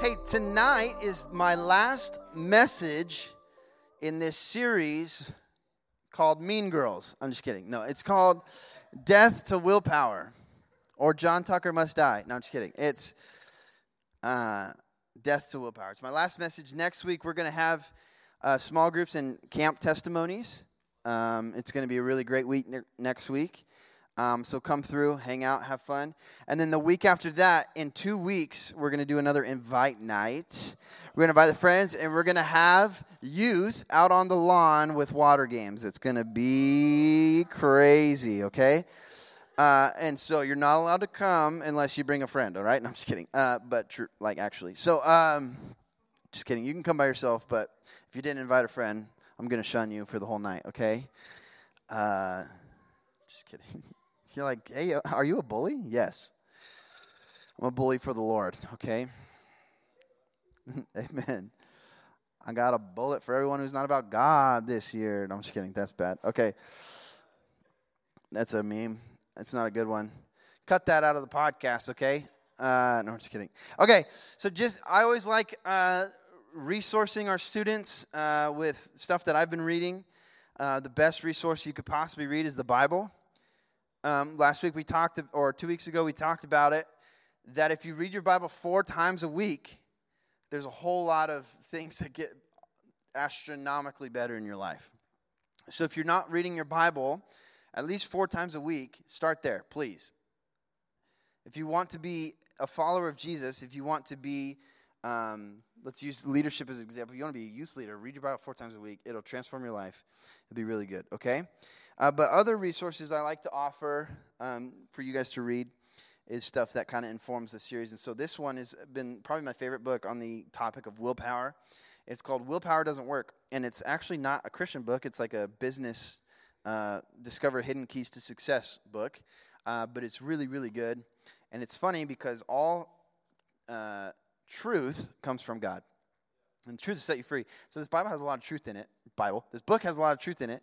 Hey, tonight is my last message in this series called Mean Girls. I'm just kidding. No, it's called Death to Willpower or John Tucker Must Die. No, I'm just kidding. It's uh, Death to Willpower. It's my last message. Next week, we're going to have uh, small groups and camp testimonies. Um, it's going to be a really great week ne- next week. Um, so come through, hang out, have fun. And then the week after that, in two weeks, we're going to do another invite night. We're going to invite the friends, and we're going to have youth out on the lawn with water games. It's going to be crazy, okay? Uh, and so you're not allowed to come unless you bring a friend, all right? No, I'm just kidding. Uh, but true, like actually. So, um, just kidding. You can come by yourself, but if you didn't invite a friend, I'm going to shun you for the whole night, okay? Uh, just kidding. You're like, hey, uh, are you a bully? Yes. I'm a bully for the Lord, okay? Amen. I got a bullet for everyone who's not about God this year. No, I'm just kidding. That's bad. Okay. That's a meme. That's not a good one. Cut that out of the podcast, okay? Uh, no, I'm just kidding. Okay, so just, I always like uh, resourcing our students uh, with stuff that I've been reading. Uh, the best resource you could possibly read is the Bible. Um, last week we talked, or two weeks ago we talked about it, that if you read your Bible four times a week, there's a whole lot of things that get astronomically better in your life. So if you're not reading your Bible at least four times a week, start there, please. If you want to be a follower of Jesus, if you want to be, um, let's use leadership as an example. If you want to be a youth leader, read your Bible four times a week. It'll transform your life. It'll be really good, okay? Uh, but other resources I like to offer um, for you guys to read is stuff that kind of informs the series. And so this one has been probably my favorite book on the topic of willpower. It's called Willpower Doesn't Work. And it's actually not a Christian book, it's like a business uh, Discover Hidden Keys to Success book. Uh, but it's really, really good. And it's funny because all uh, truth comes from God. And truth will set you free. So this Bible has a lot of truth in it. Bible. This book has a lot of truth in it.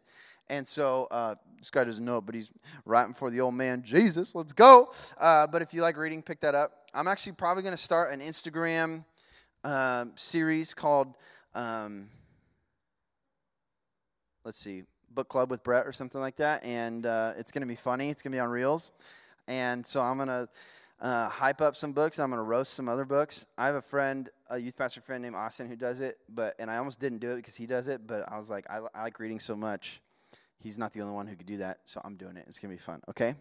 And so uh, this guy doesn't know it, but he's writing for the old man Jesus. Let's go. Uh, but if you like reading, pick that up. I'm actually probably going to start an Instagram um, series called, um, let's see, Book Club with Brett or something like that. And uh, it's going to be funny. It's going to be on Reels. And so I'm going to uh, hype up some books. I'm going to roast some other books. I have a friend, a youth pastor friend named Austin, who does it. But and I almost didn't do it because he does it. But I was like, I, I like reading so much he's not the only one who could do that, so I'm doing it. It's gonna be fun. Okay,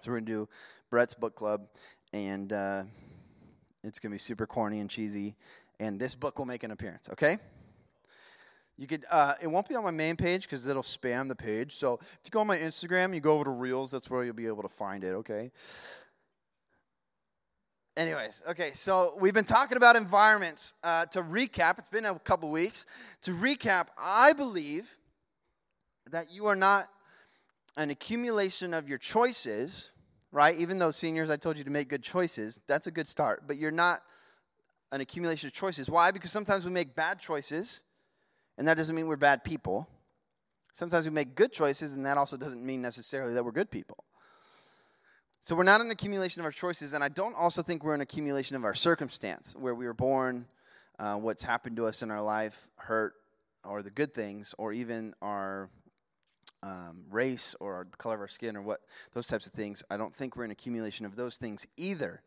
so we're gonna do Brett's book club, and uh, it's gonna be super corny and cheesy, and this book will make an appearance. Okay. You could. Uh, it won't be on my main page because it'll spam the page. So if you go on my Instagram, you go over to Reels. That's where you'll be able to find it. Okay. Anyways, okay, so we've been talking about environments. Uh, to recap, it's been a couple weeks. To recap, I believe that you are not an accumulation of your choices, right? Even though seniors, I told you to make good choices, that's a good start. But you're not an accumulation of choices. Why? Because sometimes we make bad choices, and that doesn't mean we're bad people. Sometimes we make good choices, and that also doesn't mean necessarily that we're good people. So we're not an accumulation of our choices, and I don't also think we're an accumulation of our circumstance, where we were born, uh, what's happened to us in our life, hurt, or the good things, or even our um, race or color of our skin or what those types of things. I don't think we're an accumulation of those things either.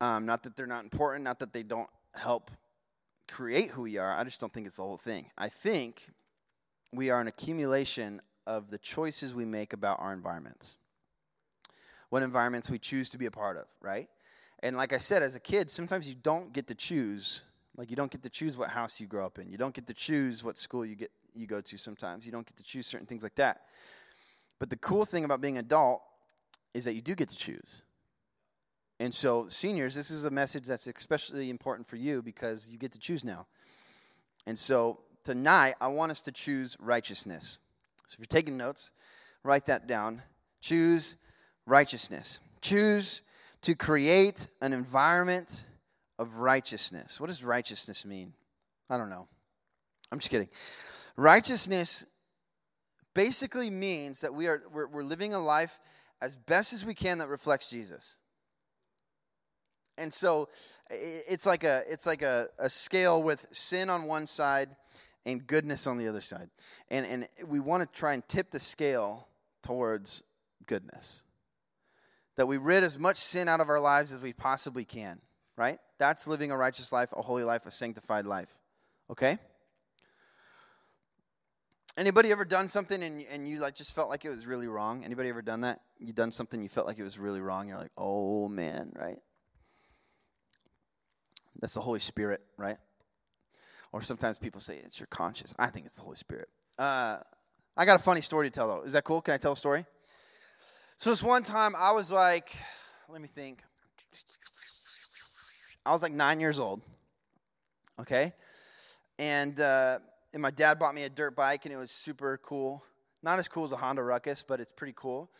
Um, not that they're not important, not that they don't help create who we are. I just don't think it's the whole thing. I think we are an accumulation of the choices we make about our environments. What environments we choose to be a part of, right? And like I said, as a kid, sometimes you don't get to choose. Like you don't get to choose what house you grow up in. You don't get to choose what school you get you go to sometimes. You don't get to choose certain things like that. But the cool thing about being an adult is that you do get to choose. And so, seniors, this is a message that's especially important for you because you get to choose now. And so, tonight, I want us to choose righteousness. So, if you're taking notes, write that down. Choose righteousness. Choose to create an environment of righteousness. What does righteousness mean? I don't know. I'm just kidding. Righteousness basically means that we are we're, we're living a life as best as we can that reflects Jesus. And so it's like a it's like a, a scale with sin on one side and goodness on the other side. And and we want to try and tip the scale towards goodness. That we rid as much sin out of our lives as we possibly can, right? That's living a righteous life, a holy life, a sanctified life. Okay? Anybody ever done something and, and you like just felt like it was really wrong? Anybody ever done that? You done something you felt like it was really wrong. You're like, oh man, right? That's the Holy Spirit, right? Or sometimes people say it's your conscience. I think it's the Holy Spirit. Uh, I got a funny story to tell though. Is that cool? Can I tell a story? So this one time I was like, let me think. I was like nine years old. Okay, and. Uh, and my dad bought me a dirt bike, and it was super cool. Not as cool as a Honda Ruckus, but it's pretty cool.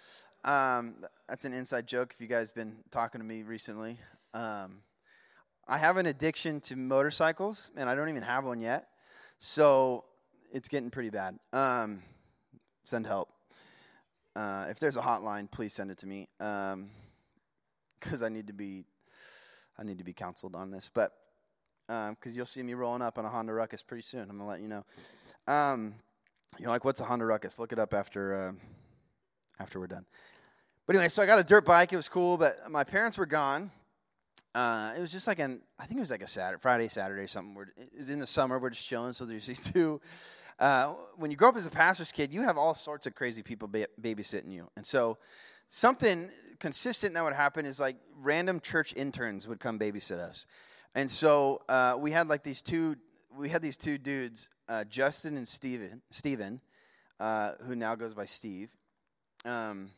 Um, that's an inside joke if you guys been talking to me recently. Um, I have an addiction to motorcycles, and I don't even have one yet. So it's getting pretty bad. Um, send help. Uh, if there's a hotline, please send it to me because um, I need to be I need to be counseled on this. But because um, you'll see me rolling up on a Honda Ruckus pretty soon. I'm gonna let you know. Um, you're like, what's a Honda Ruckus? Look it up after uh, after we're done. But anyway, so I got a dirt bike. It was cool, but my parents were gone. Uh, it was just like an, I think it was like a Saturday, Friday, Saturday, something. We're, it's in the summer. We're just chilling. So there's these two. Uh, when you grow up as a pastor's kid, you have all sorts of crazy people ba- babysitting you, and so something consistent that would happen is like random church interns would come babysit us. And so uh, we had like these two, we had these two dudes, uh, Justin and Steven, Steven uh, who now goes by Steve. Um,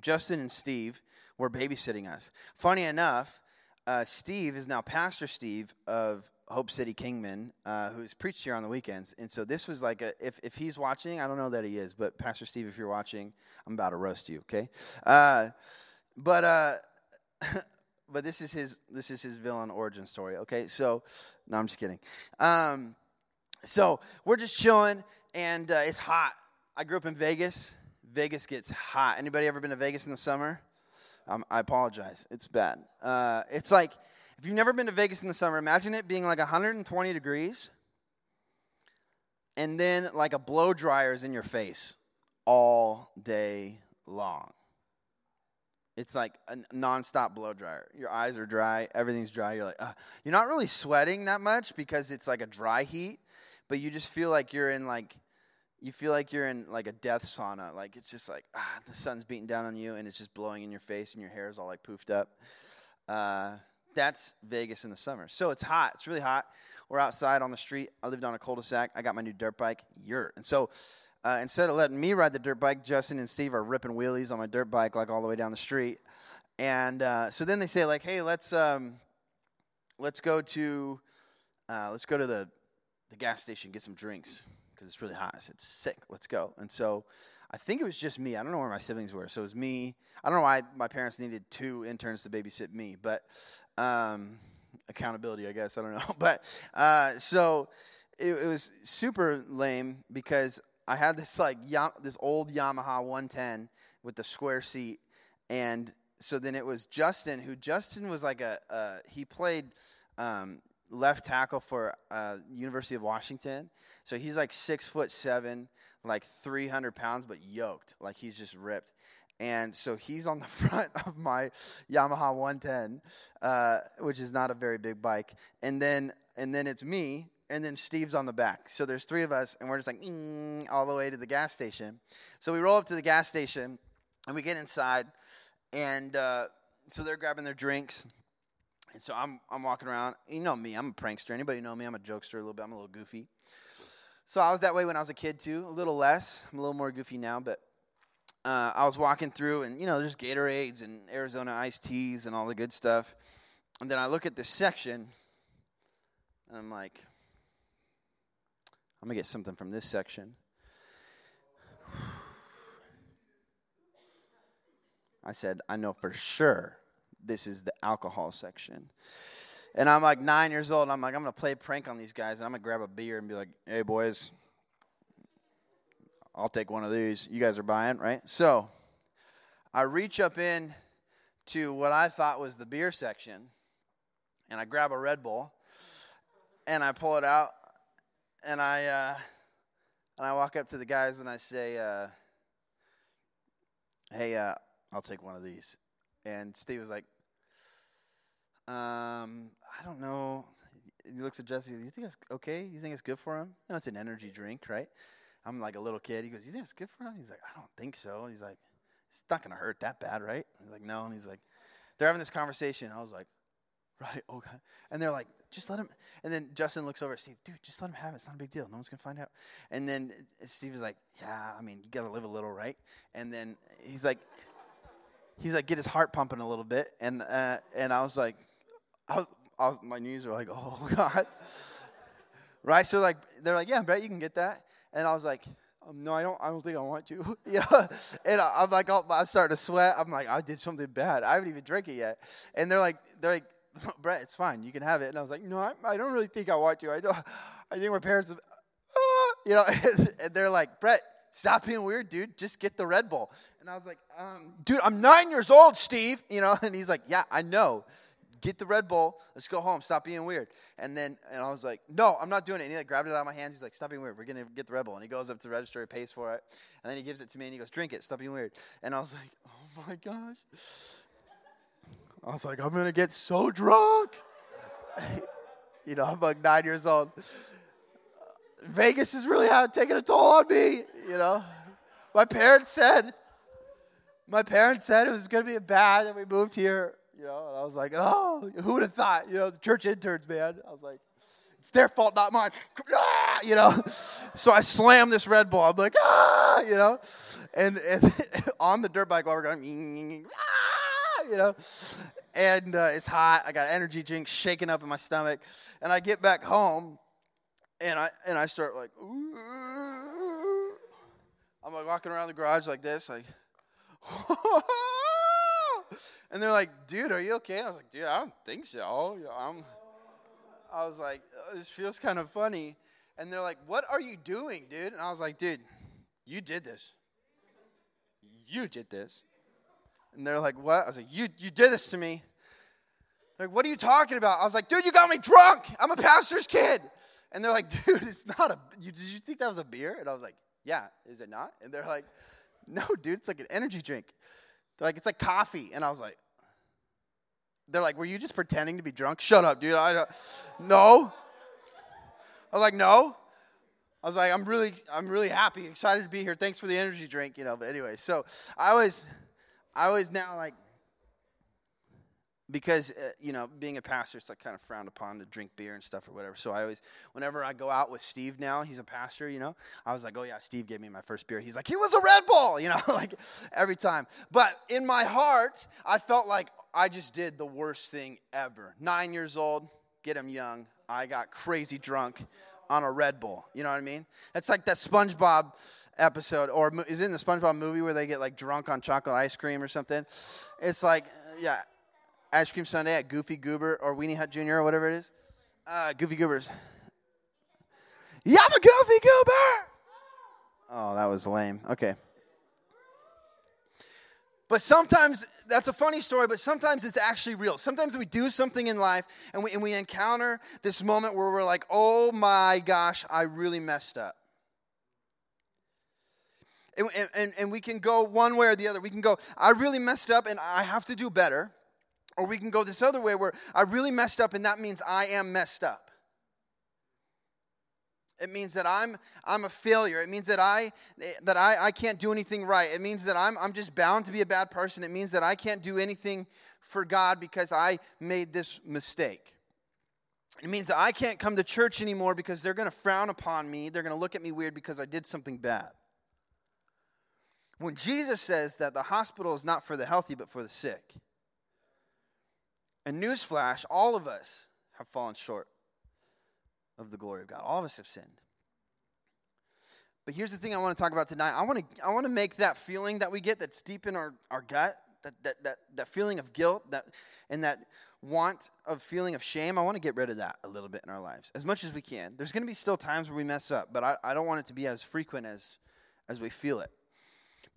Justin and Steve were babysitting us. Funny enough, uh, Steve is now Pastor Steve of Hope City Kingman, uh, who's preached here on the weekends. And so this was like a, if, if he's watching, I don't know that he is, but Pastor Steve, if you're watching, I'm about to roast you, okay? Uh, but but this is his this is his villain origin story. Okay, so no, I'm just kidding. Um, so we're just chilling, and uh, it's hot. I grew up in Vegas. Vegas gets hot. Anybody ever been to Vegas in the summer? Um, I apologize. It's bad. Uh, it's like if you've never been to Vegas in the summer, imagine it being like 120 degrees, and then like a blow dryer is in your face all day long. It's like a nonstop blow dryer. Your eyes are dry, everything's dry. You're like, you're not really sweating that much because it's like a dry heat, but you just feel like you're in like, you feel like you're in like a death sauna. Like it's just like ah, the sun's beating down on you and it's just blowing in your face and your hair is all like poofed up. Uh, that's Vegas in the summer. So it's hot. It's really hot. We're outside on the street. I lived on a cul-de-sac. I got my new dirt bike. Yurt. And so uh, instead of letting me ride the dirt bike, Justin and Steve are ripping wheelies on my dirt bike like all the way down the street. And uh, so then they say like, "Hey, let's um, let's go to uh, let's go to the the gas station get some drinks because it's really hot." I said, "Sick, let's go." And so I think it was just me. I don't know where my siblings were. So it was me. I don't know why my parents needed two interns to babysit me, but um, accountability, I guess. I don't know. But uh, so it, it, was super lame because I had this like this old Yamaha 110 with the square seat, and so then it was Justin who Justin was like a uh, he played um, left tackle for uh, University of Washington. So he's like six foot seven, like 300 pounds, but yoked, like he's just ripped. And so he's on the front of my Yamaha 110, uh, which is not a very big bike. And then and then it's me and then Steve's on the back. So there's three of us, and we're just like all the way to the gas station. So we roll up to the gas station, and we get inside, and uh, so they're grabbing their drinks, and so I'm I'm walking around. You know me, I'm a prankster. Anybody know me? I'm a jokester a little bit. I'm a little goofy. So I was that way when I was a kid too. A little less. I'm a little more goofy now, but. Uh, I was walking through, and you know, there's Gatorades and Arizona iced teas and all the good stuff. And then I look at this section, and I'm like, I'm going to get something from this section. I said, I know for sure this is the alcohol section. And I'm like nine years old. I'm like, I'm going to play a prank on these guys. And I'm going to grab a beer and be like, hey, boys, I'll take one of these. You guys are buying, right? So I reach up in to what I thought was the beer section. and I grab a Red Bull, and I pull it out, and I uh, and I walk up to the guys and I say, uh, "Hey, uh, I'll take one of these." And Steve was like, um, "I don't know." He looks at Jesse. You think it's okay? You think it's good for him? Know, it's an energy drink, right? I'm like a little kid. He goes, "You think it's good for him?" He's like, "I don't think so." He's like, "It's not gonna hurt that bad, right?" He's like, "No." And he's like, "They're having this conversation." I was like, "Right, okay." And they're like, "Just let him." And then Justin looks over at Steve, "Dude, just let him have it. It's not a big deal. No one's gonna find out." And then Steve is like, "Yeah, I mean, you gotta live a little, right?" And then he's like, he's like, get his heart pumping a little bit, and uh, and I was like, I was, I was, my knees were like, "Oh God." Right, so like they're like, yeah, Brett, you can get that. And I was like, um, no, I don't. I don't think I want to. you know, and I, am like, I'm starting to sweat. I'm like, I did something bad. I haven't even drank it yet. And they're like, they're like, Brett, it's fine. You can have it. And I was like, no, I, I don't really think I want to. I don't. I think my parents, have, ah, you know, and they're like, Brett, stop being weird, dude. Just get the Red Bull. And I was like, um, dude, I'm nine years old, Steve. You know, and he's like, yeah, I know get the Red Bull. Let's go home. Stop being weird. And then, and I was like, no, I'm not doing it. And he like grabbed it out of my hands. He's like, stop being weird. We're going to get the Red Bull. And he goes up to the register, pays for it. And then he gives it to me and he goes, drink it. Stop being weird. And I was like, oh my gosh. I was like, I'm to get so drunk. you know, I'm like nine years old. Vegas is really taking a toll on me, you know. My parents said, my parents said it was to be bad that we moved here you know, and I was like, oh, who would have thought? You know, the church interns, man. I was like, it's their fault, not mine. Ah, you know, so I slammed this Red Bull. I'm like, ah, you know, and, and on the dirt bike while we're going, ah, you know, and uh, it's hot. I got energy drinks shaking up in my stomach, and I get back home, and I and I start like, Ooh. I'm like walking around the garage like this, like. And they're like, dude, are you okay? And I was like, dude, I don't think so. I'm, I was like, oh, this feels kind of funny. And they're like, what are you doing, dude? And I was like, dude, you did this. You did this. And they're like, what? I was like, you, you did this to me. They're like, what are you talking about? I was like, dude, you got me drunk. I'm a pastor's kid. And they're like, dude, it's not a, you, did you think that was a beer? And I was like, yeah, is it not? And they're like, no, dude, it's like an energy drink. They're like, it's like coffee. And I was like, they're like, were you just pretending to be drunk? Shut up, dude. I don't, no. I was like, no. I was like, I'm really, I'm really happy, excited to be here. Thanks for the energy drink, you know. But anyway, so I was, I was now like, because uh, you know, being a pastor, it's like kind of frowned upon to drink beer and stuff or whatever. So I always, whenever I go out with Steve now, he's a pastor, you know. I was like, oh yeah, Steve gave me my first beer. He's like, he was a Red Bull, you know, like every time. But in my heart, I felt like I just did the worst thing ever. Nine years old, get him young. I got crazy drunk on a Red Bull. You know what I mean? It's like that SpongeBob episode, or is it in the SpongeBob movie where they get like drunk on chocolate ice cream or something? It's like, yeah Ice Cream Sunday at Goofy Goober or Weenie Hut Jr. or whatever it is. Uh, Goofy Goobers. Yeah, I'm a Goofy Goober. Oh, that was lame. Okay. But sometimes that's a funny story, but sometimes it's actually real. Sometimes we do something in life and we, and we encounter this moment where we're like, oh my gosh, I really messed up. And, and, and we can go one way or the other. We can go, I really messed up and I have to do better. Or we can go this other way where I really messed up and that means I am messed up. It means that I'm, I'm a failure. It means that, I, that I, I can't do anything right. It means that I'm, I'm just bound to be a bad person. It means that I can't do anything for God because I made this mistake. It means that I can't come to church anymore because they're going to frown upon me. They're going to look at me weird because I did something bad. When Jesus says that the hospital is not for the healthy but for the sick, and newsflash, all of us have fallen short of the glory of God. All of us have sinned. But here's the thing I want to talk about tonight. I want to, I want to make that feeling that we get that's deep in our, our gut, that, that, that, that feeling of guilt, that, and that want of feeling of shame, I want to get rid of that a little bit in our lives as much as we can. There's going to be still times where we mess up, but I, I don't want it to be as frequent as, as we feel it.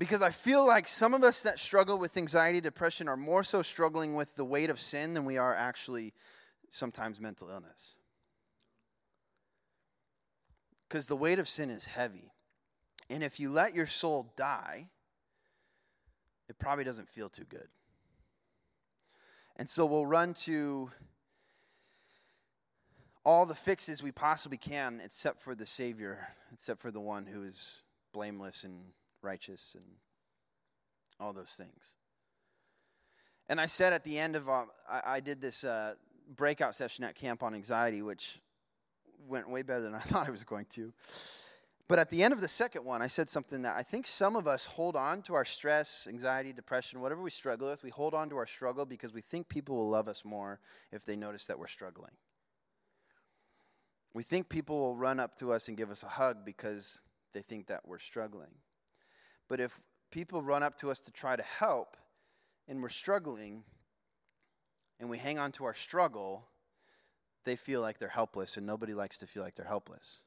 Because I feel like some of us that struggle with anxiety, depression are more so struggling with the weight of sin than we are actually sometimes mental illness. Because the weight of sin is heavy. And if you let your soul die, it probably doesn't feel too good. And so we'll run to all the fixes we possibly can, except for the Savior, except for the one who is blameless and righteous and all those things. And I said at the end of, uh, I, I, did this uh, breakout session at Camp on Anxiety, which went way better than I thought it was going to. But at the end of the second one, I said something that I think some of us hold on to our stress, anxiety, depression, whatever we struggle with. We hold on to our struggle because we think people will love us more if they notice that we're struggling. We think people will run up to us and give us a hug because they think that we're struggling. But if people run up to us to try to help and we're struggling and we hang on to our struggle, they feel like they're helpless, and nobody likes to feel like they're helpless.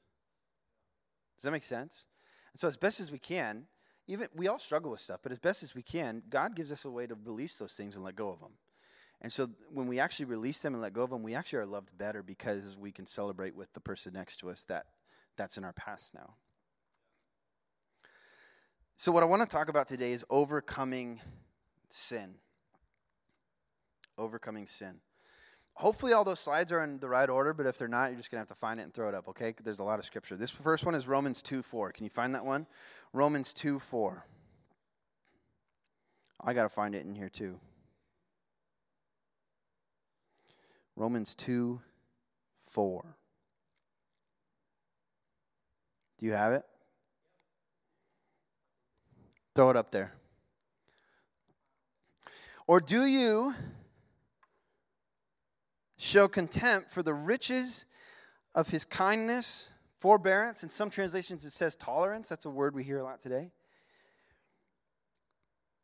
Does that make sense? And so, as best as we can, even we all struggle with stuff, but as best as we can, God gives us a way to release those things and let go of them. And so, when we actually release them and let go of them, we actually are loved better because we can celebrate with the person next to us that that's in our past now. So, what I want to talk about today is overcoming sin. Overcoming sin. Hopefully, all those slides are in the right order, but if they're not, you're just going to have to find it and throw it up, okay? There's a lot of scripture. This first one is Romans 2 4. Can you find that one? Romans 2 4. I got to find it in here too. Romans 2 4. Do you have it? Throw it up there. Or do you show contempt for the riches of his kindness, forbearance? In some translations, it says tolerance. That's a word we hear a lot today.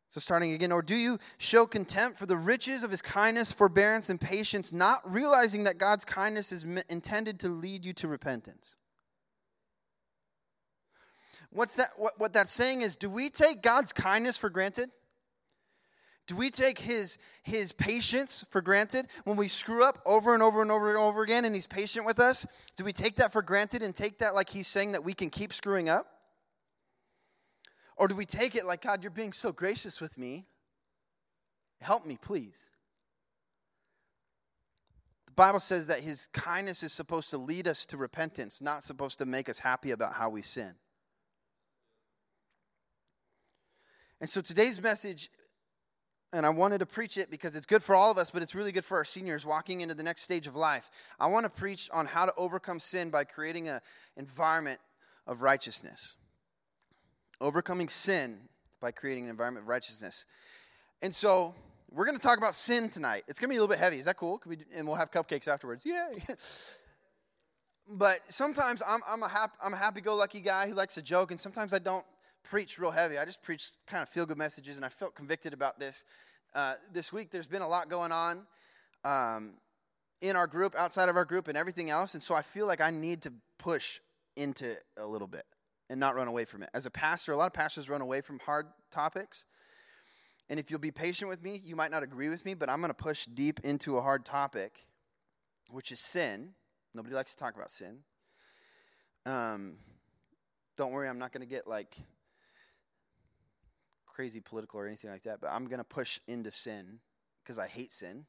So, starting again, or do you show contempt for the riches of his kindness, forbearance, and patience, not realizing that God's kindness is intended to lead you to repentance? What's that, what, what that's saying is do we take God's kindness for granted? Do we take his, his patience for granted when we screw up over and over and over and over again and he's patient with us? Do we take that for granted and take that like he's saying that we can keep screwing up? Or do we take it like, God, you're being so gracious with me? Help me, please. The Bible says that his kindness is supposed to lead us to repentance, not supposed to make us happy about how we sin. And so today's message, and I wanted to preach it because it's good for all of us, but it's really good for our seniors walking into the next stage of life. I want to preach on how to overcome sin by creating an environment of righteousness. Overcoming sin by creating an environment of righteousness. And so we're going to talk about sin tonight. It's going to be a little bit heavy. Is that cool? We, and we'll have cupcakes afterwards. Yay! but sometimes I'm, I'm a, hap, I'm a happy-go-lucky guy who likes to joke, and sometimes I don't preach real heavy. I just preach kind of feel good messages, and I felt convicted about this. Uh, this week, there's been a lot going on um, in our group, outside of our group, and everything else. And so I feel like I need to push into a little bit and not run away from it. As a pastor, a lot of pastors run away from hard topics. And if you'll be patient with me, you might not agree with me, but I'm going to push deep into a hard topic, which is sin. Nobody likes to talk about sin. Um, don't worry, I'm not going to get like crazy political or anything like that, but I'm going to push into sin because I hate sin.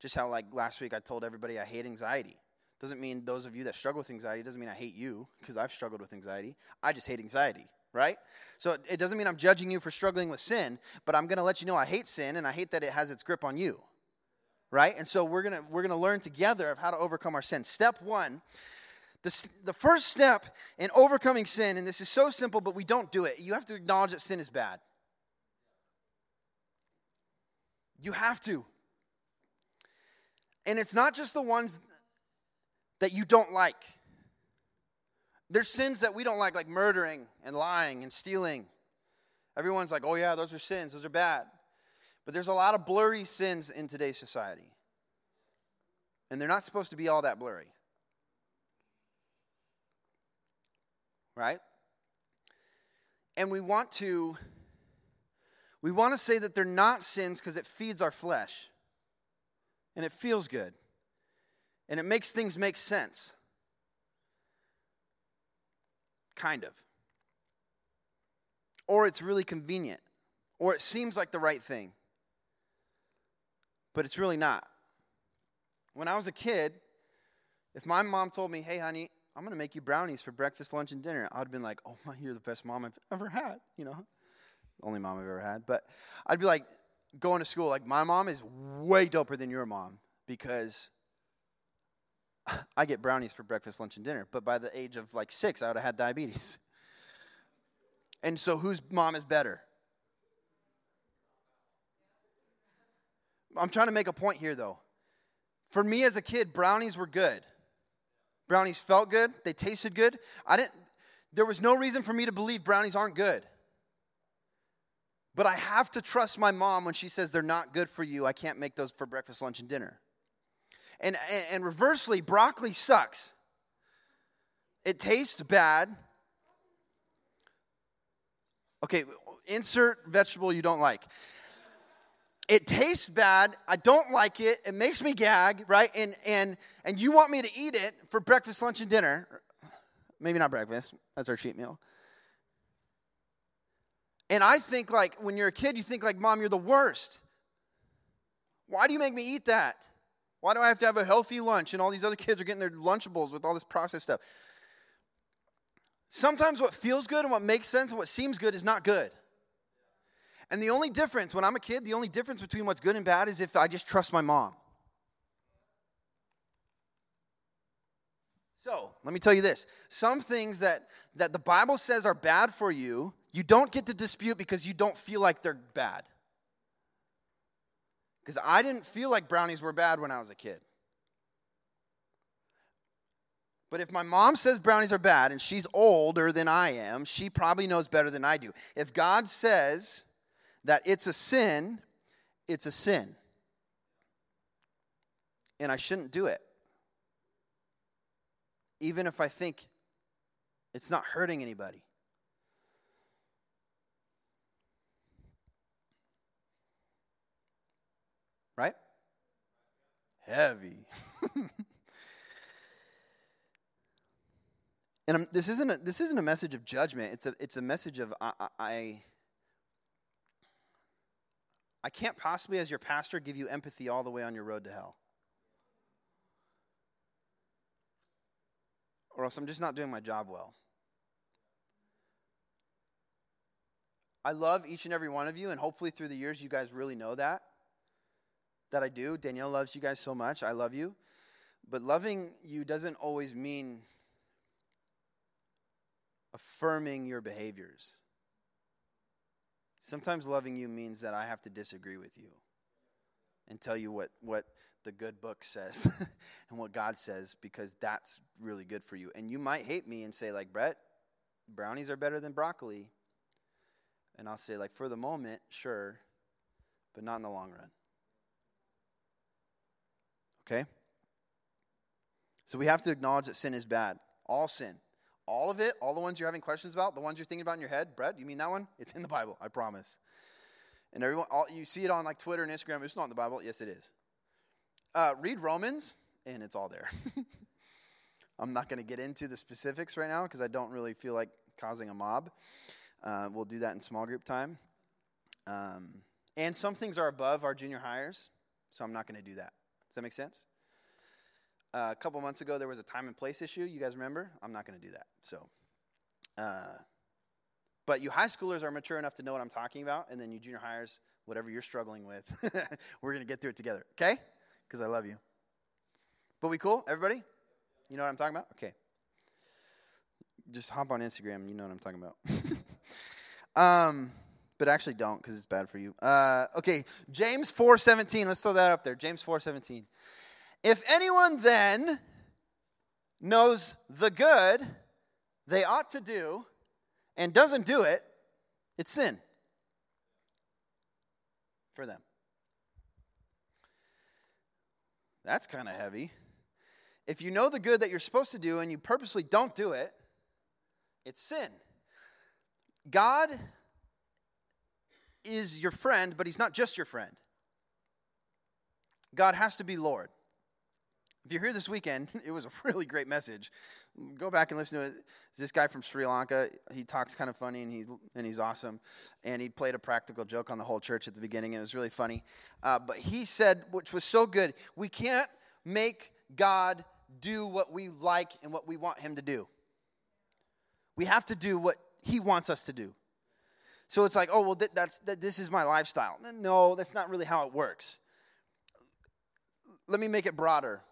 Just how, like, last week I told everybody I hate anxiety. Doesn't mean those of you that struggle with anxiety, doesn't mean I hate you because I've struggled with anxiety. I just hate anxiety, right? So it doesn't mean I'm judging you for struggling with sin, but I'm going to let you know I hate sin and I hate that it has its grip on you. Right? And so we're going to we're going to learn together of how to overcome our sin. Step 1, the, the first step in overcoming sin, and this is so simple, but we don't do it. You have to acknowledge that sin is bad. You have to. And it's not just the ones that you don't like. There's sins that we don't like, like murdering and lying and stealing. Everyone's like, oh, yeah, those are sins, those are bad. But there's a lot of blurry sins in today's society. And they're not supposed to be all that blurry. Right? And we want to we want to say that they're not sins because it feeds our flesh and it feels good. and it makes things make sense. Kind of. Or it's really convenient, or it seems like the right thing, but it's really not. When I was a kid, if my mom told me, hey, honey, I'm going to make you brownies for breakfast, lunch, and dinner, I'd been like, oh my, you're the best mom I've ever had, you know? Only mom I've ever had. But I'd be like, going to school, like, my mom is way doper than your mom because I get brownies for breakfast, lunch, and dinner. But by the age of like six, I would have had diabetes. And so, whose mom is better? I'm trying to make a point here, though. For me as a kid, brownies were good. Brownies felt good, they tasted good. I didn't there was no reason for me to believe brownies aren't good. But I have to trust my mom when she says they're not good for you. I can't make those for breakfast, lunch, and dinner. And, and, and reversely, broccoli sucks. It tastes bad. Okay, insert vegetable you don't like. It tastes bad. I don't like it. It makes me gag, right? And and and you want me to eat it for breakfast, lunch, and dinner. Maybe not breakfast. That's our cheat meal. And I think like when you're a kid, you think like, "Mom, you're the worst. Why do you make me eat that? Why do I have to have a healthy lunch and all these other kids are getting their lunchables with all this processed stuff?" Sometimes what feels good and what makes sense and what seems good is not good. And the only difference, when I'm a kid, the only difference between what's good and bad is if I just trust my mom. So, let me tell you this. Some things that, that the Bible says are bad for you, you don't get to dispute because you don't feel like they're bad. Because I didn't feel like brownies were bad when I was a kid. But if my mom says brownies are bad and she's older than I am, she probably knows better than I do. If God says that it's a sin, it's a sin. And I shouldn't do it. Even if I think it's not hurting anybody. Right? Heavy. and I'm, this isn't a, this isn't a message of judgment. It's a it's a message of I, I I can't possibly, as your pastor, give you empathy all the way on your road to hell. Or else I'm just not doing my job well. I love each and every one of you, and hopefully through the years you guys really know that. That I do. Danielle loves you guys so much. I love you. But loving you doesn't always mean affirming your behaviors. Sometimes loving you means that I have to disagree with you and tell you what, what the good book says and what God says because that's really good for you. And you might hate me and say, like, Brett, brownies are better than broccoli. And I'll say, like, for the moment, sure, but not in the long run. Okay? So we have to acknowledge that sin is bad. All sin. All of it, all the ones you're having questions about, the ones you're thinking about in your head, Brett, you mean that one? It's in the Bible, I promise. And everyone, all, you see it on like Twitter and Instagram. It's not in the Bible. Yes, it is. Uh, read Romans, and it's all there. I'm not going to get into the specifics right now because I don't really feel like causing a mob. Uh, we'll do that in small group time. Um, and some things are above our junior highers, so I'm not going to do that. That make sense? Uh, a couple months ago, there was a time and place issue. You guys remember? I'm not going to do that. So, uh, but you high schoolers are mature enough to know what I'm talking about, and then you junior highers, whatever you're struggling with, we're going to get through it together. Okay? Because I love you. But we cool? Everybody? You know what I'm talking about? Okay. Just hop on Instagram. You know what I'm talking about. um, but actually don't because it's bad for you. Uh, okay, James 4:17. Let's throw that up there. James 4:17. If anyone then knows the good they ought to do and doesn't do it, it's sin for them. That's kind of heavy. If you know the good that you're supposed to do and you purposely don't do it, it's sin. God is your friend, but He's not just your friend. God has to be Lord. If you're here this weekend, it was a really great message. Go back and listen to it. This guy from Sri Lanka, he talks kind of funny and he's and he's awesome. And he played a practical joke on the whole church at the beginning, and it was really funny. Uh, but he said, which was so good, we can't make God do what we like and what we want Him to do. We have to do what He wants us to do. So it's like, oh well, th- that's that, this is my lifestyle. No, that's not really how it works. Let me make it broader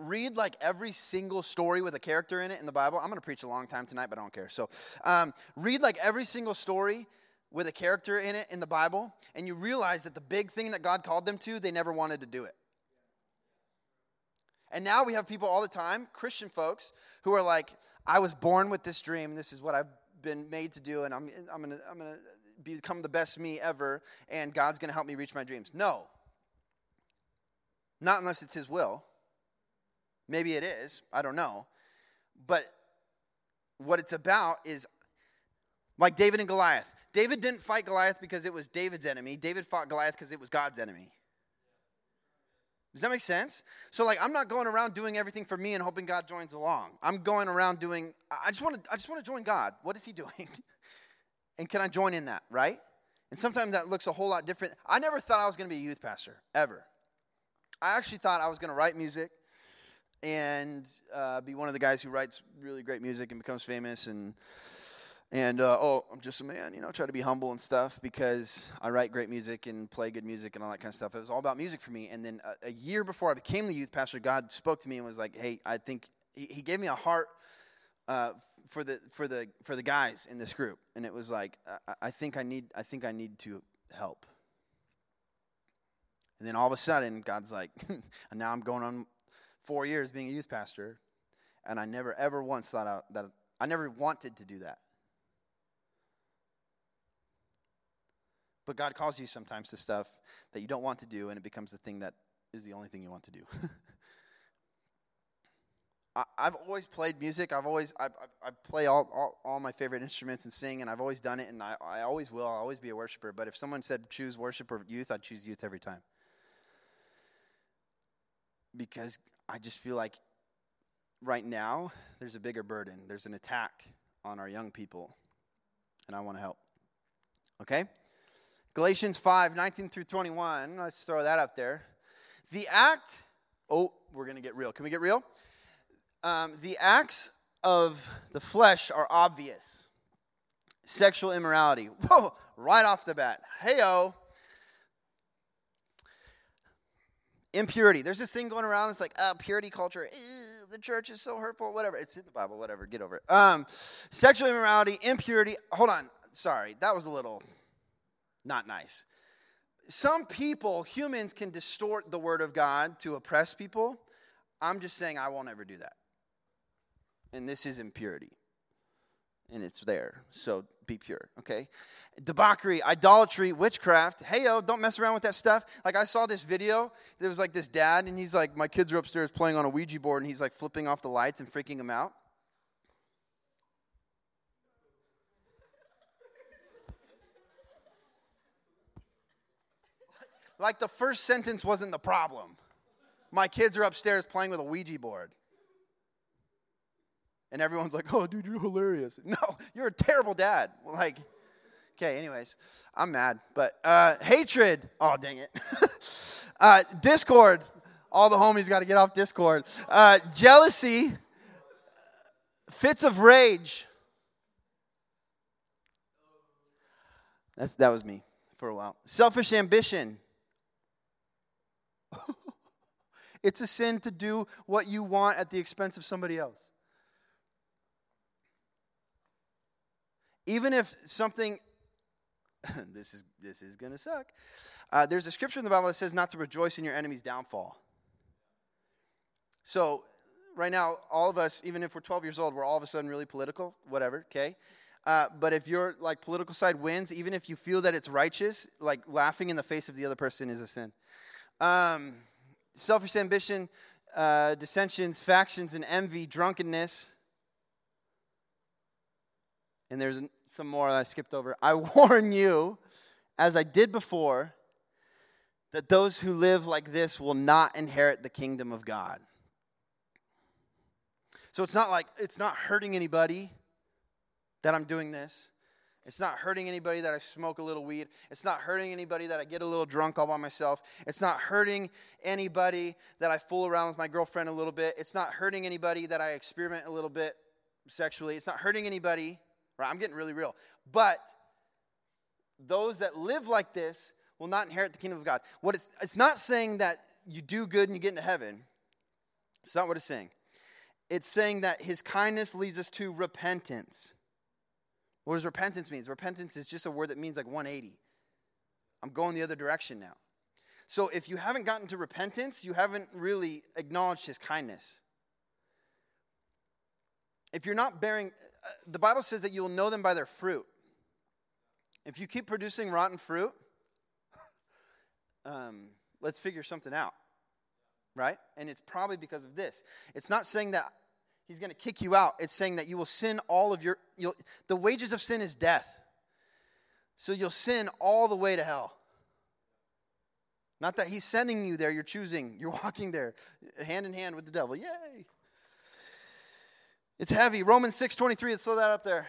read like every single story with a character in it in the Bible. I'm going to preach a long time tonight, but I don't care. So, um, read like every single story with a character in it in the Bible, and you realize that the big thing that God called them to, they never wanted to do it. And now we have people all the time, Christian folks, who are like, I was born with this dream, this is what I've been made to do, and I'm, I'm going to I'm gonna become the best me ever, and God's going to help me reach my dreams. No. Not unless it's His will. Maybe it is, I don't know. But what it's about is like David and Goliath. David didn't fight Goliath because it was David's enemy. David fought Goliath because it was God's enemy. Does that make sense? So like I'm not going around doing everything for me and hoping God joins along. I'm going around doing I just want to I just want to join God. What is he doing? and can I join in that, right? And sometimes that looks a whole lot different. I never thought I was going to be a youth pastor ever. I actually thought I was going to write music and uh, be one of the guys who writes really great music and becomes famous and and uh, oh i'm just a man you know try to be humble and stuff because i write great music and play good music and all that kind of stuff. It was all about music for me. And then a, a year before i became the youth pastor god spoke to me and was like hey i think he, he gave me a heart uh, for the for the for the guys in this group. And it was like I, I think i need i think i need to help. And then all of a sudden god's like and now i'm going on four years being a youth pastor, and I never ever once thought I, that I never wanted to do that. But God calls you sometimes to stuff that you don't want to do, and it becomes the thing that is the only thing you want to do. I, have always played music. I've always I, I, I play all, all, all my favorite instruments and sing, and I've always done it, and I, I always will. I'll always be a worshiper. But if someone said choose worship or youth, I'd choose youth every time because I just feel like right now there's a bigger burden. There's an attack on our young people, and I want to help. Okay? Galatians 5 19 through 21. Let's throw that up there. The act, oh, we're going to get real. Can we get real? Um, the acts of the flesh are obvious sexual immorality. Whoa, right off the bat. Hey, oh. impurity. There's this thing going around. It's like uh, purity culture. the church is so hurtful. Whatever. It's in the Bible. Whatever. Get over it. Um, sexual immorality, impurity. Hold on. Sorry, that was a little not nice. Some people, humans, can distort the word of God to oppress people. I'm just saying I won't ever do that. And this is impurity and it's there. So be pure, okay? Debauchery, idolatry, witchcraft. Hey, yo, don't mess around with that stuff. Like, I saw this video. There was like this dad, and he's like, My kids are upstairs playing on a Ouija board, and he's like flipping off the lights and freaking them out. Like, the first sentence wasn't the problem. My kids are upstairs playing with a Ouija board. And everyone's like, oh, dude, you're hilarious. No, you're a terrible dad. Like, okay, anyways, I'm mad. But uh, hatred, oh, dang it. uh, discord, all the homies got to get off Discord. Uh, jealousy, fits of rage. That's, that was me for a while. Selfish ambition. it's a sin to do what you want at the expense of somebody else. even if something this is this is going to suck. Uh, there's a scripture in the Bible that says not to rejoice in your enemy's downfall. So, right now, all of us, even if we're 12 years old, we're all of a sudden really political, whatever, okay? Uh, but if your like political side wins, even if you feel that it's righteous, like laughing in the face of the other person is a sin. Um, selfish ambition, uh, dissensions, factions, and envy, drunkenness. And there's some more that I skipped over. I warn you, as I did before, that those who live like this will not inherit the kingdom of God. So it's not like it's not hurting anybody that I'm doing this. It's not hurting anybody that I smoke a little weed. It's not hurting anybody that I get a little drunk all by myself. It's not hurting anybody that I fool around with my girlfriend a little bit. It's not hurting anybody that I experiment a little bit sexually. It's not hurting anybody. Right? I'm getting really real. But those that live like this will not inherit the kingdom of God. What it's, it's not saying that you do good and you get into heaven. It's not what it's saying. It's saying that his kindness leads us to repentance. What does repentance mean? Repentance is just a word that means like 180. I'm going the other direction now. So if you haven't gotten to repentance, you haven't really acknowledged his kindness. If you're not bearing, uh, the Bible says that you will know them by their fruit. If you keep producing rotten fruit, um, let's figure something out, right? And it's probably because of this. It's not saying that he's going to kick you out. It's saying that you will sin all of your, you the wages of sin is death. So you'll sin all the way to hell. Not that he's sending you there, you're choosing, you're walking there hand in hand with the devil. Yay! It's heavy. Romans 6 23, let's throw that up there.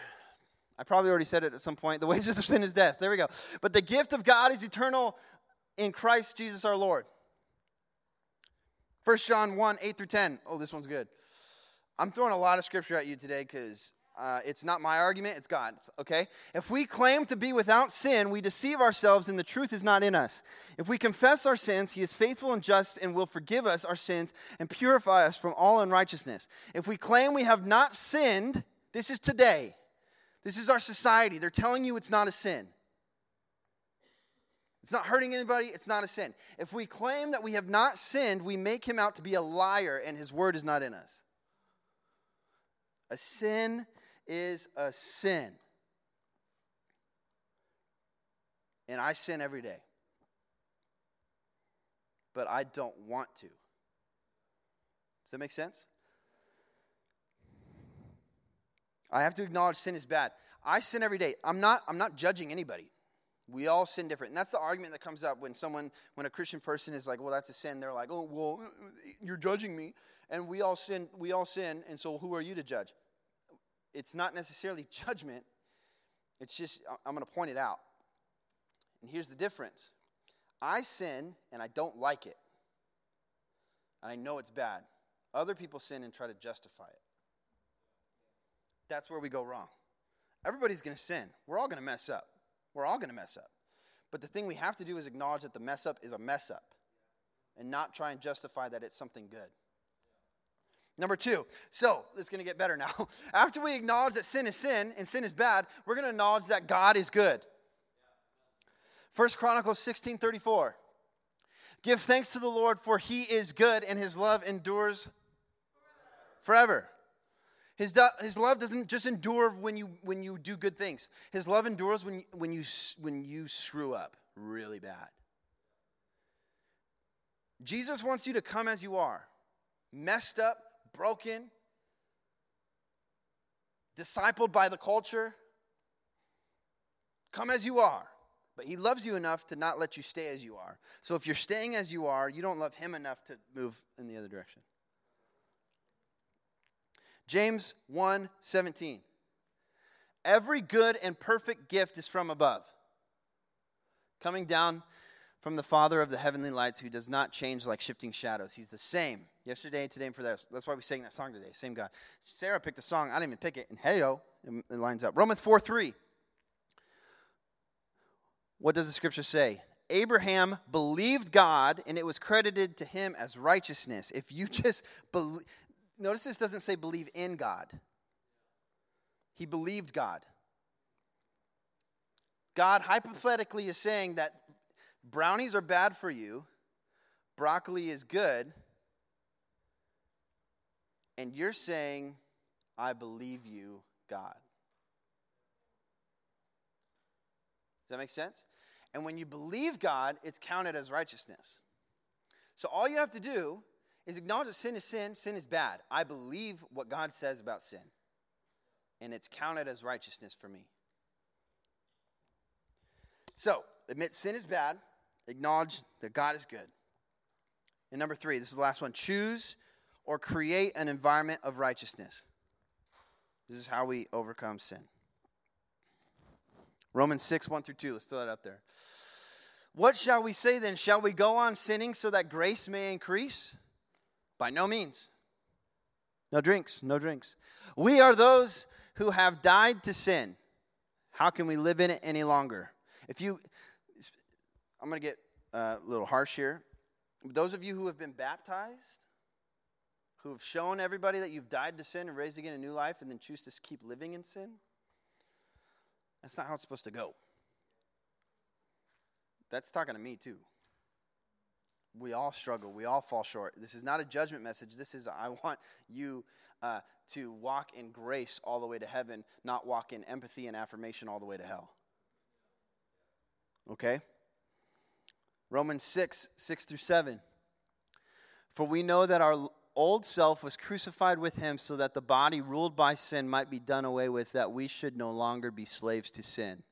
I probably already said it at some point. The wages of sin is death. There we go. But the gift of God is eternal in Christ Jesus our Lord. 1 John 1 8 through 10. Oh, this one's good. I'm throwing a lot of scripture at you today because uh, it's not my argument, it's God's, okay? If we claim to be without sin, we deceive ourselves and the truth is not in us. If we confess our sins, He is faithful and just and will forgive us our sins and purify us from all unrighteousness. If we claim we have not sinned, this is today. This is our society. They're telling you it's not a sin. It's not hurting anybody, it's not a sin. If we claim that we have not sinned, we make him out to be a liar and his word is not in us. A sin is a sin. And I sin every day. But I don't want to. Does that make sense? I have to acknowledge sin is bad. I sin every day. I'm not, I'm not judging anybody. We all sin different. And that's the argument that comes up when someone, when a Christian person is like, well, that's a sin. They're like, oh, well, you're judging me. And we all sin, we all sin, and so who are you to judge? It's not necessarily judgment. It's just, I'm going to point it out. And here's the difference I sin and I don't like it. And I know it's bad. Other people sin and try to justify it. That's where we go wrong. Everybody's going to sin. We're all going to mess up. We're all going to mess up. But the thing we have to do is acknowledge that the mess up is a mess up and not try and justify that it's something good. Number two, so it's going to get better now. After we acknowledge that sin is sin and sin is bad, we're going to acknowledge that God is good. First Chronicles 16 34. Give thanks to the Lord, for he is good and his love endures forever. His, his love doesn't just endure when you, when you do good things. His love endures when, when, you, when you screw up really bad. Jesus wants you to come as you are messed up, broken, discipled by the culture. Come as you are. But he loves you enough to not let you stay as you are. So if you're staying as you are, you don't love him enough to move in the other direction. James 1 17. Every good and perfect gift is from above, coming down from the Father of the heavenly lights, who does not change like shifting shadows. He's the same yesterday, and today, and for that. That's why we sang that song today. Same God. Sarah picked the song. I didn't even pick it. And hey, it lines up. Romans 4 3. What does the scripture say? Abraham believed God and it was credited to him as righteousness. If you just believe, notice this doesn't say believe in God. He believed God. God hypothetically is saying that brownies are bad for you, broccoli is good, and you're saying, I believe you, God. Does that make sense? And when you believe God, it's counted as righteousness. So all you have to do is acknowledge that sin is sin, sin is bad. I believe what God says about sin, and it's counted as righteousness for me. So, admit sin is bad, acknowledge that God is good. And number three, this is the last one choose or create an environment of righteousness. This is how we overcome sin. Romans 6, 1 through 2. Let's throw that up there. What shall we say then? Shall we go on sinning so that grace may increase? By no means. No drinks, no drinks. We are those who have died to sin. How can we live in it any longer? If you, I'm going to get a little harsh here. Those of you who have been baptized, who have shown everybody that you've died to sin and raised again a new life and then choose to keep living in sin, that's not how it's supposed to go. That's talking to me too. We all struggle. We all fall short. This is not a judgment message. This is, I want you uh, to walk in grace all the way to heaven, not walk in empathy and affirmation all the way to hell. Okay? Romans 6, 6 through 7. For we know that our old self was crucified with him so that the body ruled by sin might be done away with, that we should no longer be slaves to sin.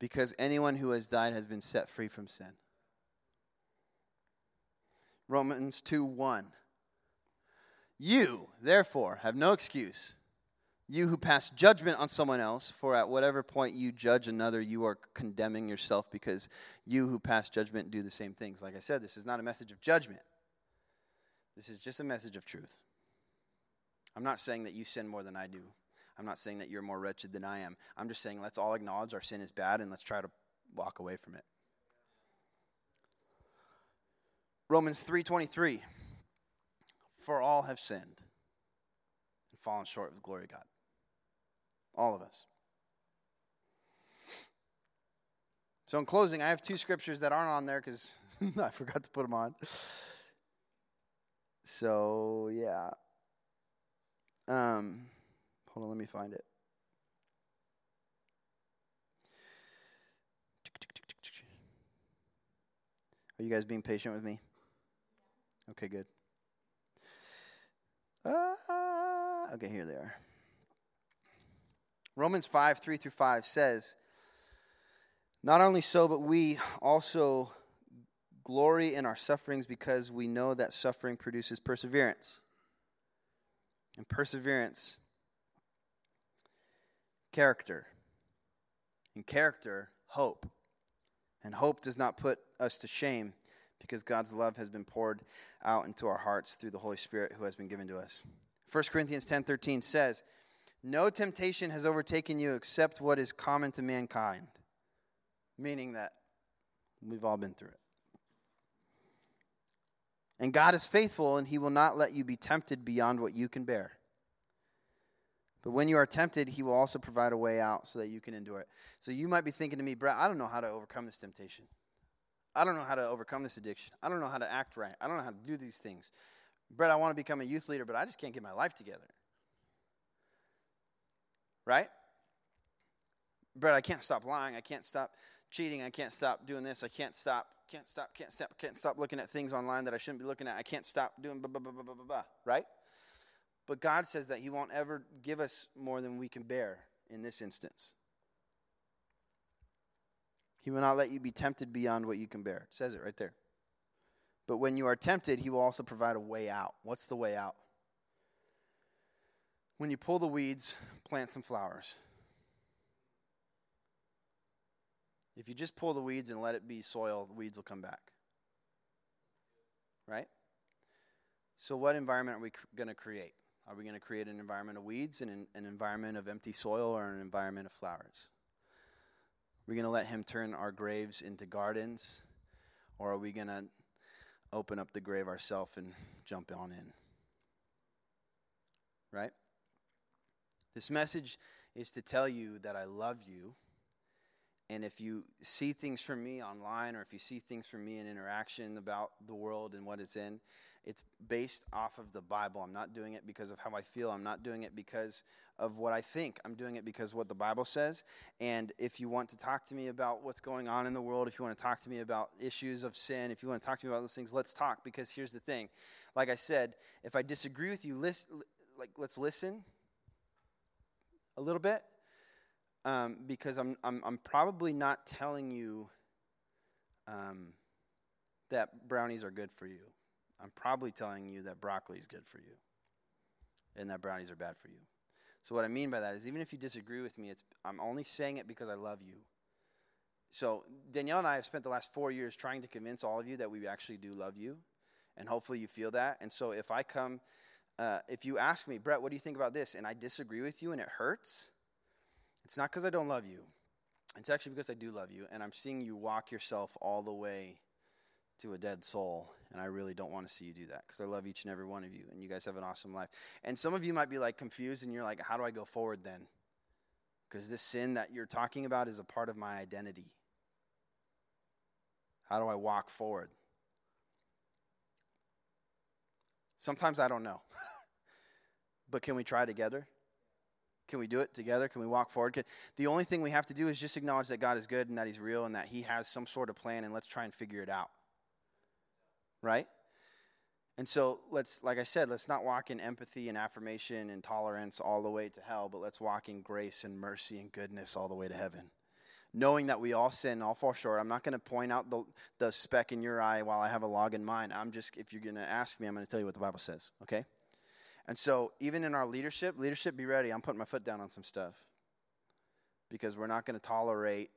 Because anyone who has died has been set free from sin. Romans 2 1. You, therefore, have no excuse. You who pass judgment on someone else, for at whatever point you judge another, you are condemning yourself because you who pass judgment do the same things. Like I said, this is not a message of judgment, this is just a message of truth. I'm not saying that you sin more than I do. I'm not saying that you're more wretched than I am. I'm just saying let's all acknowledge our sin is bad and let's try to walk away from it. Romans 3:23 For all have sinned and fallen short of the glory of God. All of us. So, in closing, I have two scriptures that aren't on there because I forgot to put them on. So, yeah. Um, hold on, let me find it. Are you guys being patient with me? Okay, good. Uh, okay, here they are. Romans 5 3 through 5 says, Not only so, but we also glory in our sufferings because we know that suffering produces perseverance. And perseverance, character. And character, hope. And hope does not put us to shame because God's love has been poured out into our hearts through the Holy Spirit who has been given to us. 1 Corinthians 10:13 says, "No temptation has overtaken you except what is common to mankind." Meaning that we've all been through it. And God is faithful and he will not let you be tempted beyond what you can bear. But when you are tempted, he will also provide a way out so that you can endure it. So you might be thinking to me, Brett, I don't know how to overcome this temptation. I don't know how to overcome this addiction. I don't know how to act right. I don't know how to do these things. Brett, I want to become a youth leader, but I just can't get my life together. Right? Brett, I can't stop lying. I can't stop cheating. I can't stop doing this. I can't stop, can't stop, can't stop, can't stop looking at things online that I shouldn't be looking at. I can't stop doing blah, blah, blah, blah, blah, blah. Right? But God says that He won't ever give us more than we can bear in this instance. He will not let you be tempted beyond what you can bear. It says it right there. But when you are tempted, he will also provide a way out. What's the way out? When you pull the weeds, plant some flowers. If you just pull the weeds and let it be soil, the weeds will come back. Right? So, what environment are we going to create? Are we going to create an environment of weeds and an, an environment of empty soil or an environment of flowers? we going to let him turn our graves into gardens? Or are we going to open up the grave ourselves and jump on in? Right? This message is to tell you that I love you. And if you see things from me online or if you see things from me in interaction about the world and what it's in, it's based off of the Bible. I'm not doing it because of how I feel. I'm not doing it because of what I think. I'm doing it because what the Bible says. And if you want to talk to me about what's going on in the world, if you want to talk to me about issues of sin, if you want to talk to me about those things, let's talk. Because here's the thing. Like I said, if I disagree with you, like let's listen a little bit. Um, because I'm, I'm, I'm probably not telling you um, that brownies are good for you. I'm probably telling you that broccoli is good for you and that brownies are bad for you. So what I mean by that is even if you disagree with me, it's I'm only saying it because I love you. So Danielle and I have spent the last 4 years trying to convince all of you that we actually do love you and hopefully you feel that. And so if I come uh, if you ask me, Brett, what do you think about this? And I disagree with you and it hurts, it's not because I don't love you. It's actually because I do love you. And I'm seeing you walk yourself all the way to a dead soul. And I really don't want to see you do that because I love each and every one of you. And you guys have an awesome life. And some of you might be like confused and you're like, how do I go forward then? Because this sin that you're talking about is a part of my identity. How do I walk forward? Sometimes I don't know. but can we try together? Can we do it together? Can we walk forward? Can, the only thing we have to do is just acknowledge that God is good and that He's real and that He has some sort of plan, and let's try and figure it out. Right? And so let's, like I said, let's not walk in empathy and affirmation and tolerance all the way to hell, but let's walk in grace and mercy and goodness all the way to heaven. Knowing that we all sin, all fall short. I'm not going to point out the, the speck in your eye while I have a log in mine. I'm just, if you're going to ask me, I'm going to tell you what the Bible says, okay? And so, even in our leadership, leadership, be ready. I'm putting my foot down on some stuff because we're not going to tolerate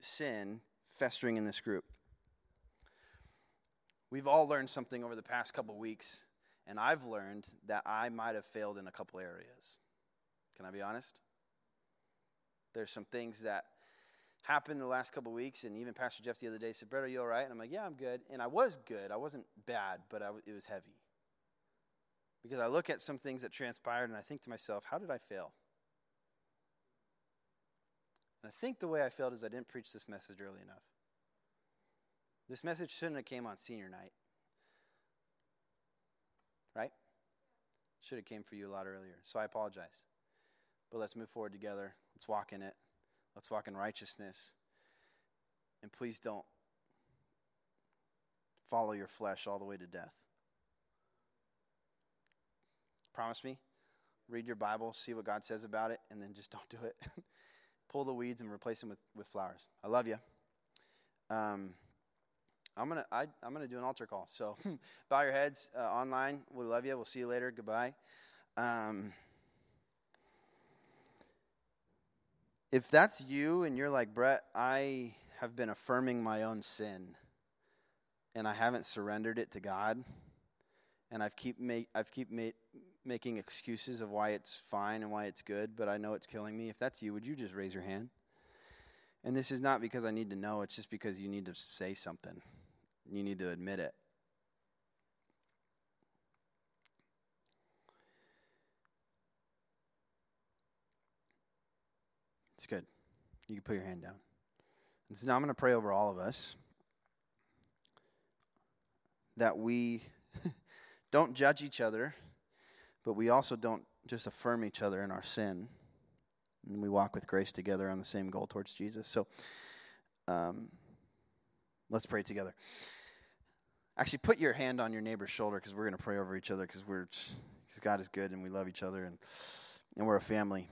sin festering in this group. We've all learned something over the past couple weeks, and I've learned that I might have failed in a couple areas. Can I be honest? There's some things that happened the last couple weeks, and even Pastor Jeff the other day said, Brett, are you all right? And I'm like, yeah, I'm good. And I was good. I wasn't bad, but it was heavy. Because I look at some things that transpired and I think to myself, how did I fail? And I think the way I failed is I didn't preach this message early enough. This message shouldn't have came on senior night. Right? Should have came for you a lot earlier. So I apologize. But let's move forward together. Let's walk in it. Let's walk in righteousness. And please don't follow your flesh all the way to death. Promise me? Read your Bible, see what God says about it, and then just don't do it. Pull the weeds and replace them with, with flowers. I love you. Um, I'm gonna I, am gonna do an altar call. So bow your heads uh, online. We love you. We'll see you later. Goodbye. Um, if that's you and you're like Brett, I have been affirming my own sin, and I haven't surrendered it to God, and I've keep ma- I've keep ma- making excuses of why it's fine and why it's good, but I know it's killing me. If that's you, would you just raise your hand? And this is not because I need to know, it's just because you need to say something. You need to admit it. It's good. You can put your hand down. And so now I'm going to pray over all of us that we don't judge each other but we also don't just affirm each other in our sin. And we walk with grace together on the same goal towards Jesus. So um, let's pray together. Actually, put your hand on your neighbor's shoulder because we're going to pray over each other because we're because God is good and we love each other and and we're a family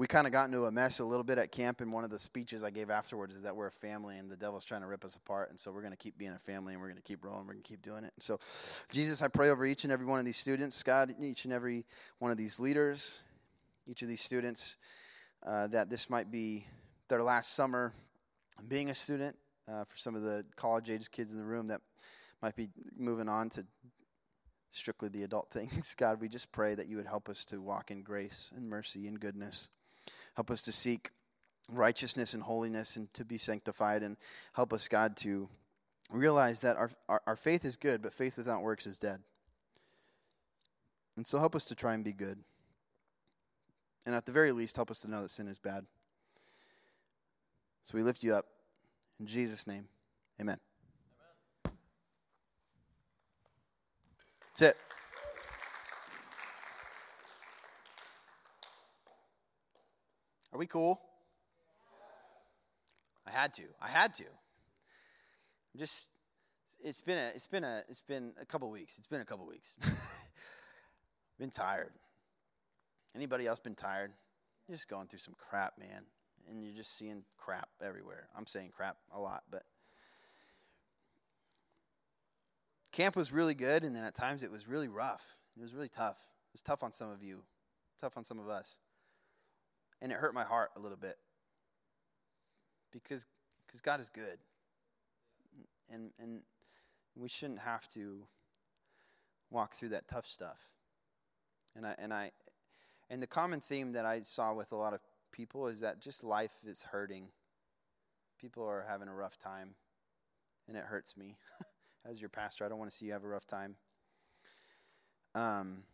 we kind of got into a mess a little bit at camp and one of the speeches i gave afterwards is that we're a family and the devil's trying to rip us apart and so we're going to keep being a family and we're going to keep rolling we're going to keep doing it. And so jesus i pray over each and every one of these students god each and every one of these leaders each of these students uh, that this might be their last summer being a student uh, for some of the college age kids in the room that might be moving on to strictly the adult things. God we just pray that you would help us to walk in grace and mercy and goodness Help us to seek righteousness and holiness and to be sanctified. And help us, God, to realize that our, our, our, faith is good, but faith without works is dead. And so help us to try and be good. And at the very least, help us to know that sin is bad. So we lift you up. In Jesus' name, amen. amen. That's it. Are we cool? I had to. I had to. Just it's been a it's been a it's been a couple weeks. It's been a couple weeks. been tired. Anybody else been tired? You're just going through some crap, man. And you're just seeing crap everywhere. I'm saying crap a lot, but camp was really good, and then at times it was really rough. It was really tough. It was tough on some of you, tough on some of us. And it hurt my heart a little bit because because God is good. And and we shouldn't have to walk through that tough stuff. And I and I and the common theme that I saw with a lot of people is that just life is hurting. People are having a rough time and it hurts me. As your pastor, I don't want to see you have a rough time. Um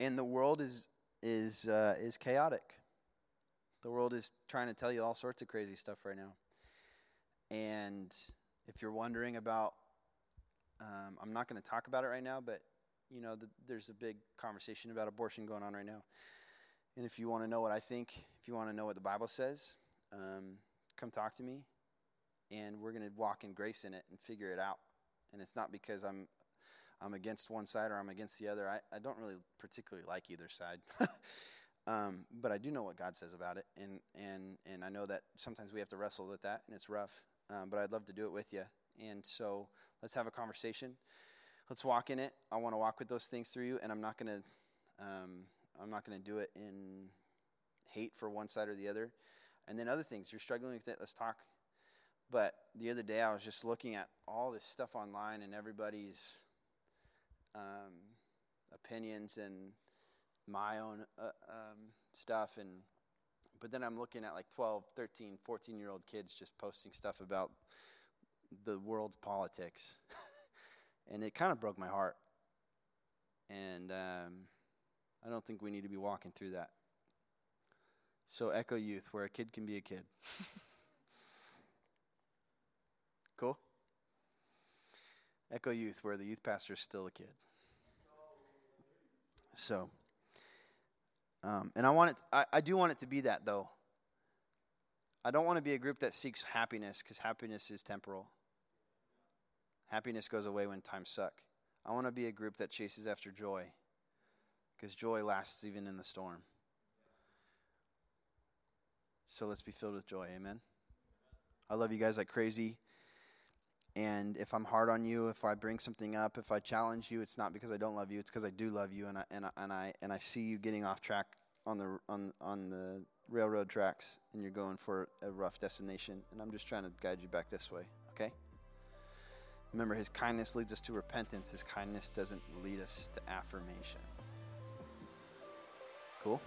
and the world is is uh, is chaotic. The world is trying to tell you all sorts of crazy stuff right now. And if you're wondering about, um, I'm not going to talk about it right now, but you know, the, there's a big conversation about abortion going on right now. And if you want to know what I think, if you want to know what the Bible says, um, come talk to me, and we're going to walk in grace in it and figure it out. And it's not because I'm I'm against one side or I'm against the other. I, I don't really particularly like either side. um, but I do know what God says about it. And, and, and I know that sometimes we have to wrestle with that, and it's rough. Um, but I'd love to do it with you. And so let's have a conversation. Let's walk in it. I want to walk with those things through you, and I'm not to. Um, I'm not going to do it in hate for one side or the other. And then other things, you're struggling with it, let's talk. But the other day, I was just looking at all this stuff online, and everybody's um, opinions and my own uh, um, stuff and but then i'm looking at like 12 13 14 year old kids just posting stuff about the world's politics. And it kind of broke my heart. And um, i don't think we need to be walking through that. So echo youth where a kid can be a kid cool Echo Youth, where the youth pastor is still a kid. So, um, and I want it. I, I do want it to be that though. I don't want to be a group that seeks happiness because happiness is temporal. Happiness goes away when times suck. I want to be a group that chases after joy because joy lasts even in the storm. So let's be filled with joy. Amen. I love you guys like crazy. And if I'm hard on you, if I bring something up, if I challenge you, it's not because I don't love you. It's because I do love you, and I and I, and I and I see you getting off track on the on on the railroad tracks, and you're going for a rough destination. And I'm just trying to guide you back this way. Okay. Remember, His kindness leads us to repentance. His kindness doesn't lead us to affirmation. Cool.